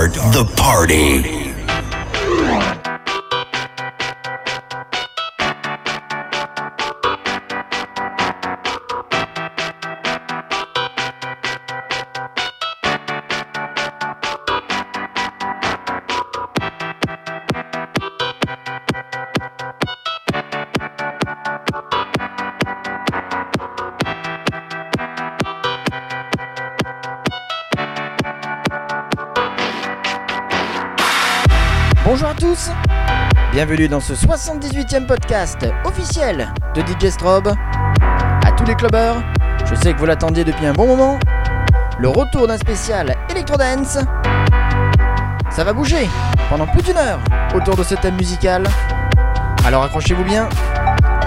start the party. Bienvenue dans ce 78e podcast officiel de DJ Strobe. À tous les clubbers, je sais que vous l'attendiez depuis un bon moment. Le retour d'un spécial Electrodance. Ça va bouger pendant plus d'une heure autour de ce thème musical. Alors accrochez-vous bien,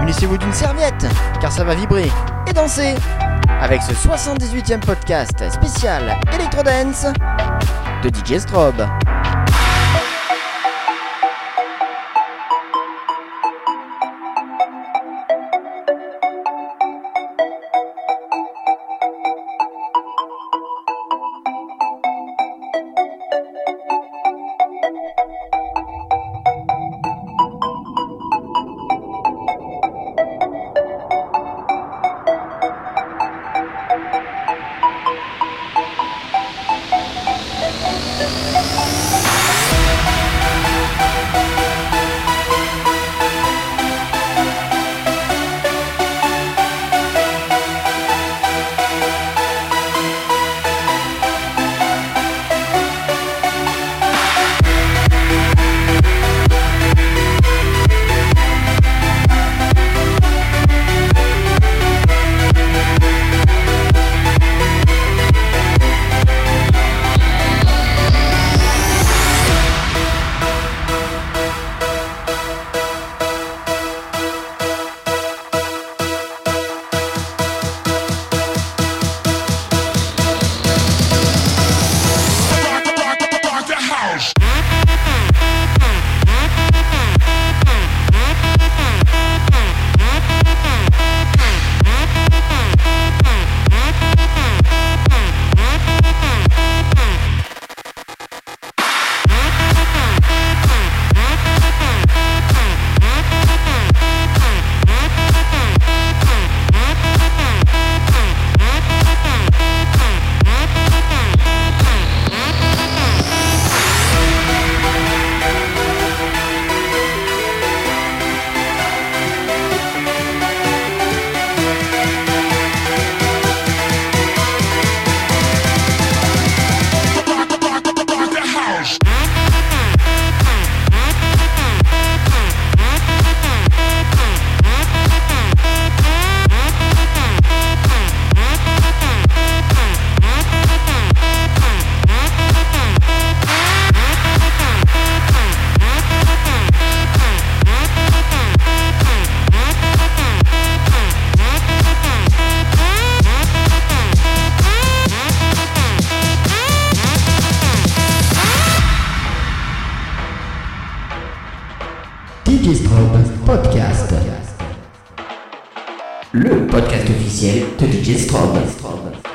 munissez-vous d'une serviette car ça va vibrer et danser avec ce 78e podcast spécial Electrodance de DJ Strobe. Officiel de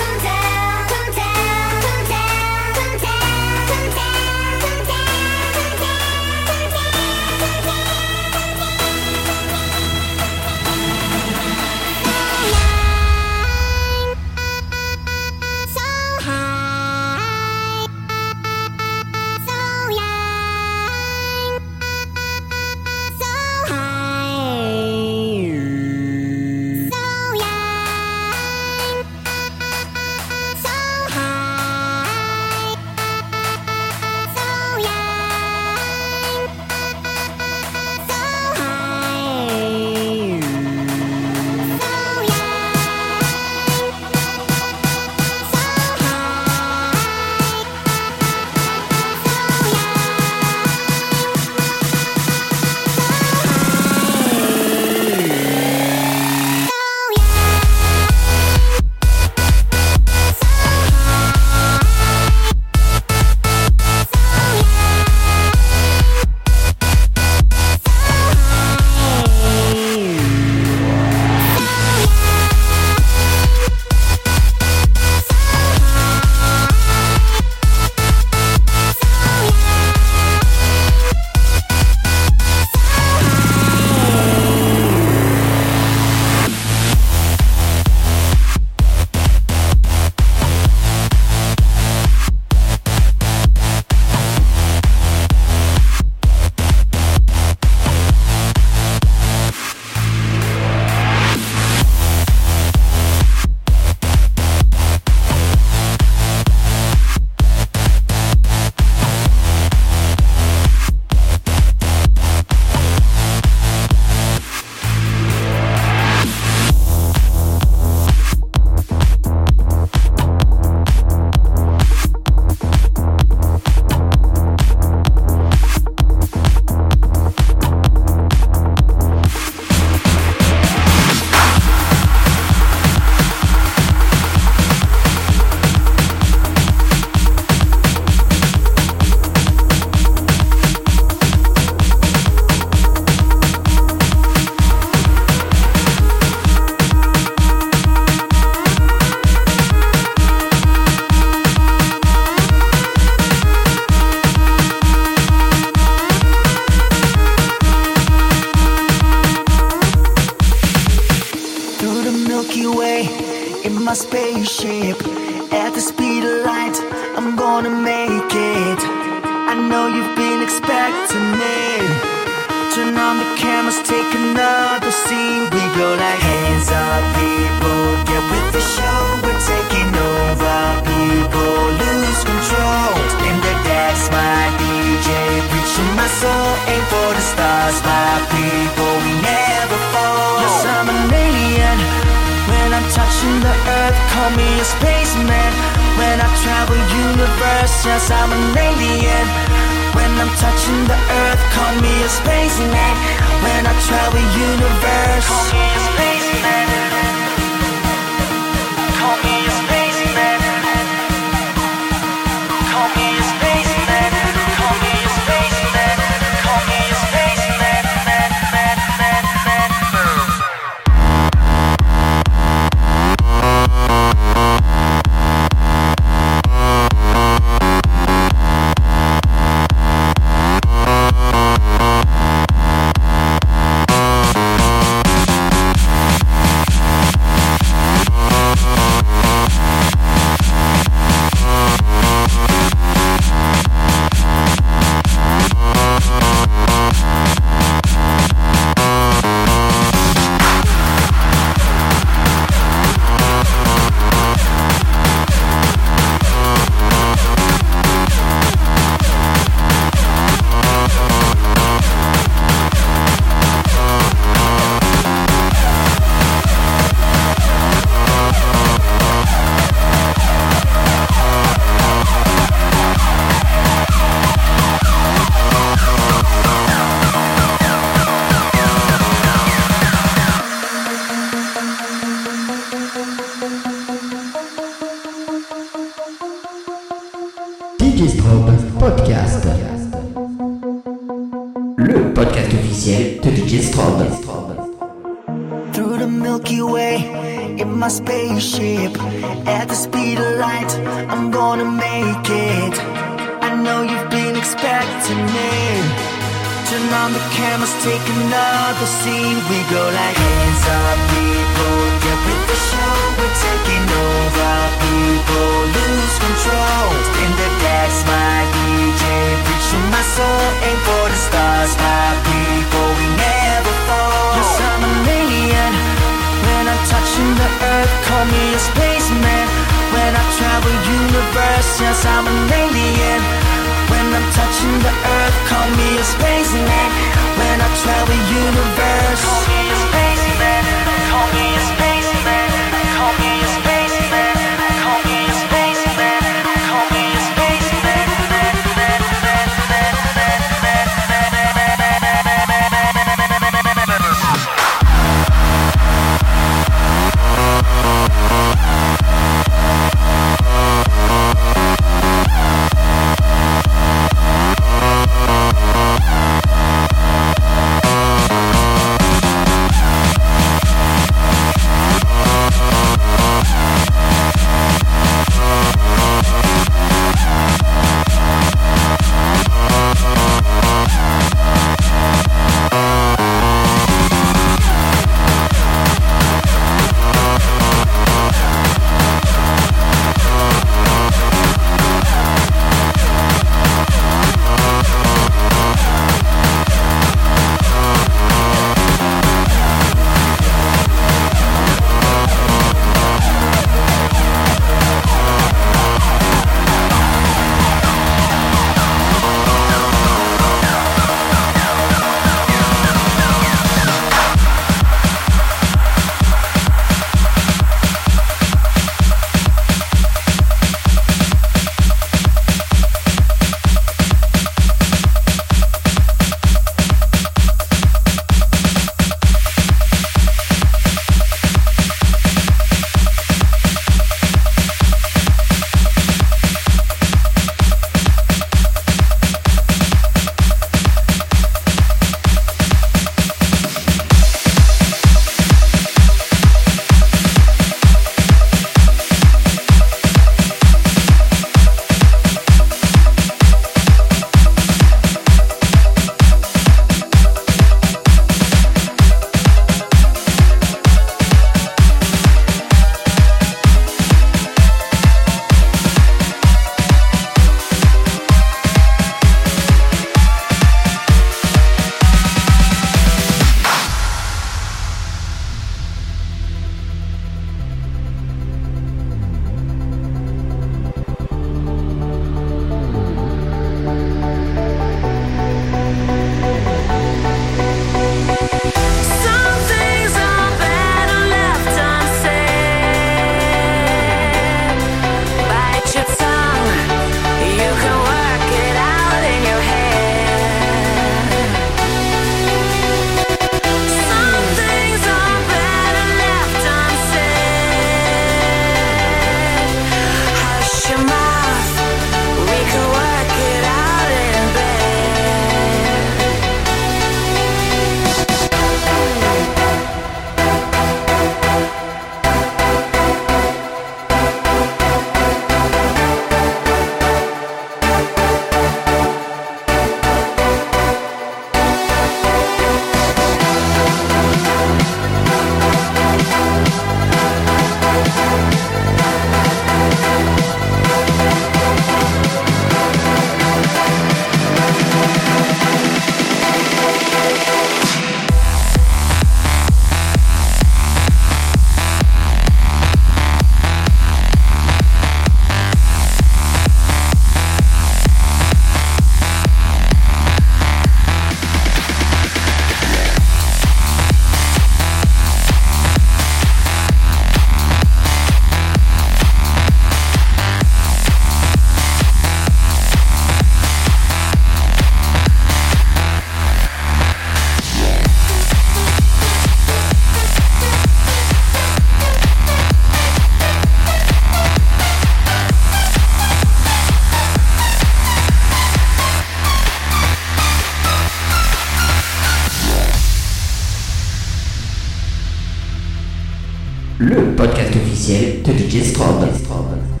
le podcast officiel de DJ Strobe.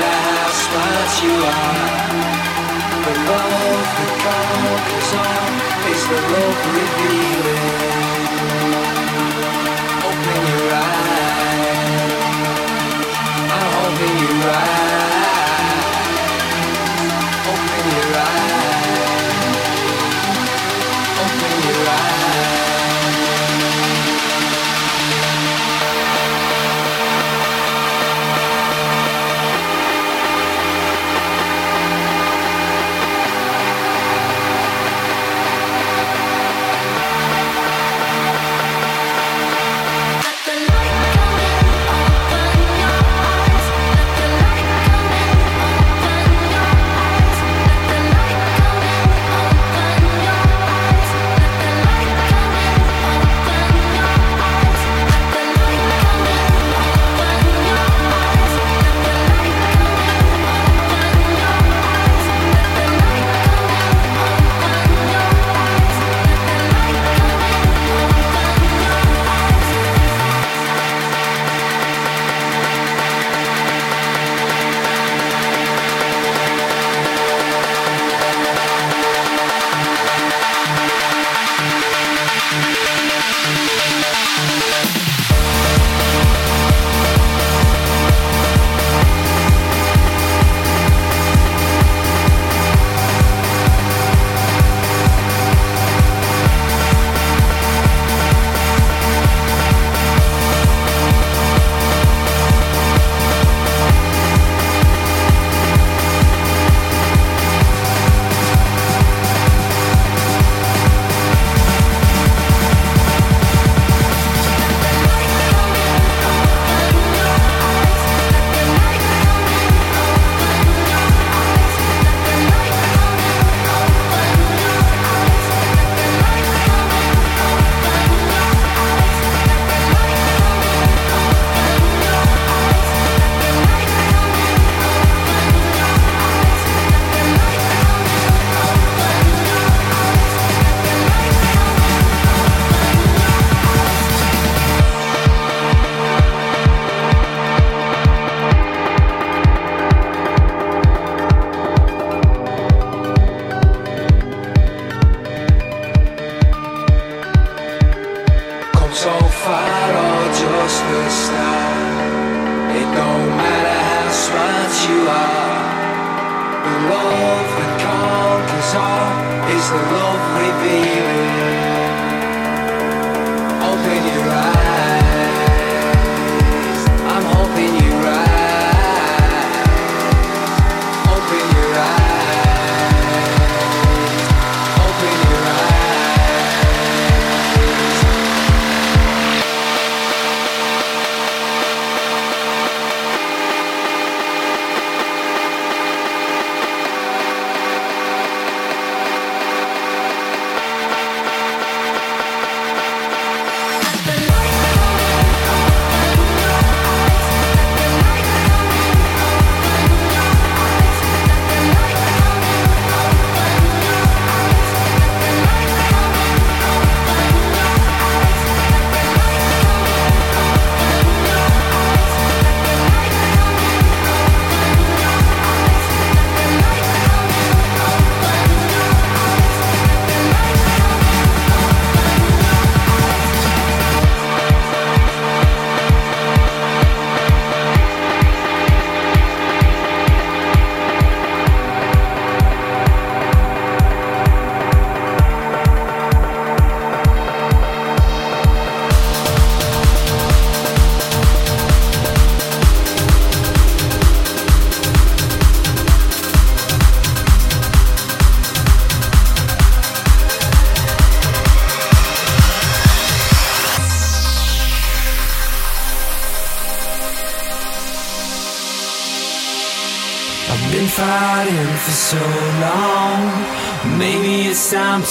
matter how smart you are. The love that conquers all is the love revealing. Open your eyes. I'm hoping you right.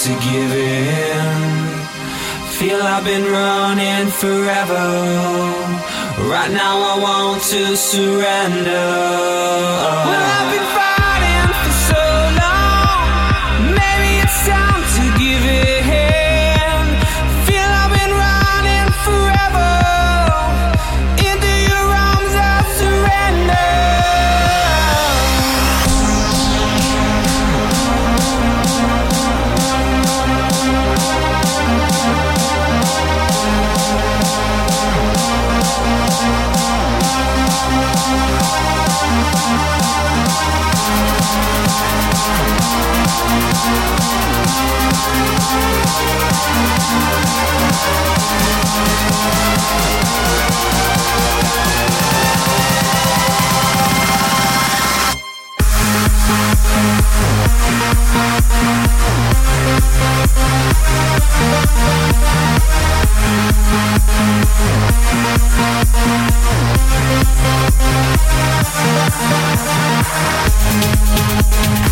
to give in. Feel I've been running forever. Right now I want to surrender. Thank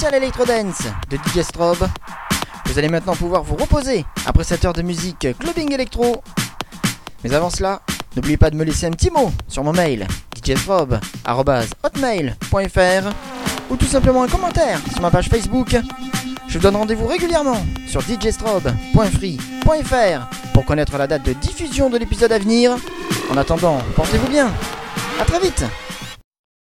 spécial Electro Dance de DJ Strobe. Vous allez maintenant pouvoir vous reposer après cette heure de musique clubbing électro. Mais avant cela, n'oubliez pas de me laisser un petit mot sur mon mail djstrobe.hotmail.fr ou tout simplement un commentaire sur ma page Facebook. Je vous donne rendez-vous régulièrement sur djstrobe.free.fr pour connaître la date de diffusion de l'épisode à venir. En attendant, portez-vous bien. A très vite